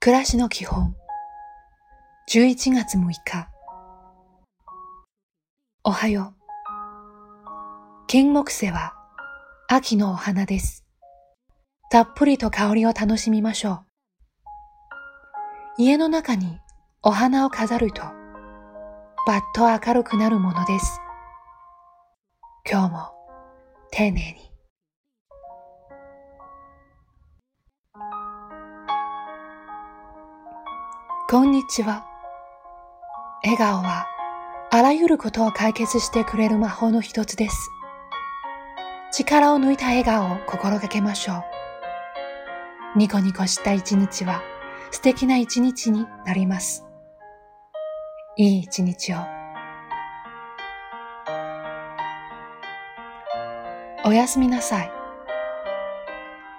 暮らしの基本11月6日おはよう金木犀は秋のお花です。たっぷりと香りを楽しみましょう。家の中にお花を飾ると、バッと明るくなるものです。今日も丁寧に。こんにちは。笑顔はあらゆることを解決してくれる魔法の一つです。力を抜いた笑顔を心がけましょう。ニコニコした一日は素敵な一日になります。いい一日を。おやすみなさい。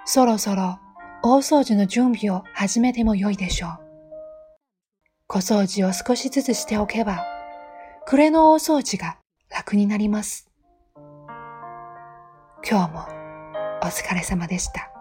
そろそろ大掃除の準備を始めても良いでしょう。小掃除を少しずつしておけば、暮れの大掃除が楽になります。今日もお疲れ様でした。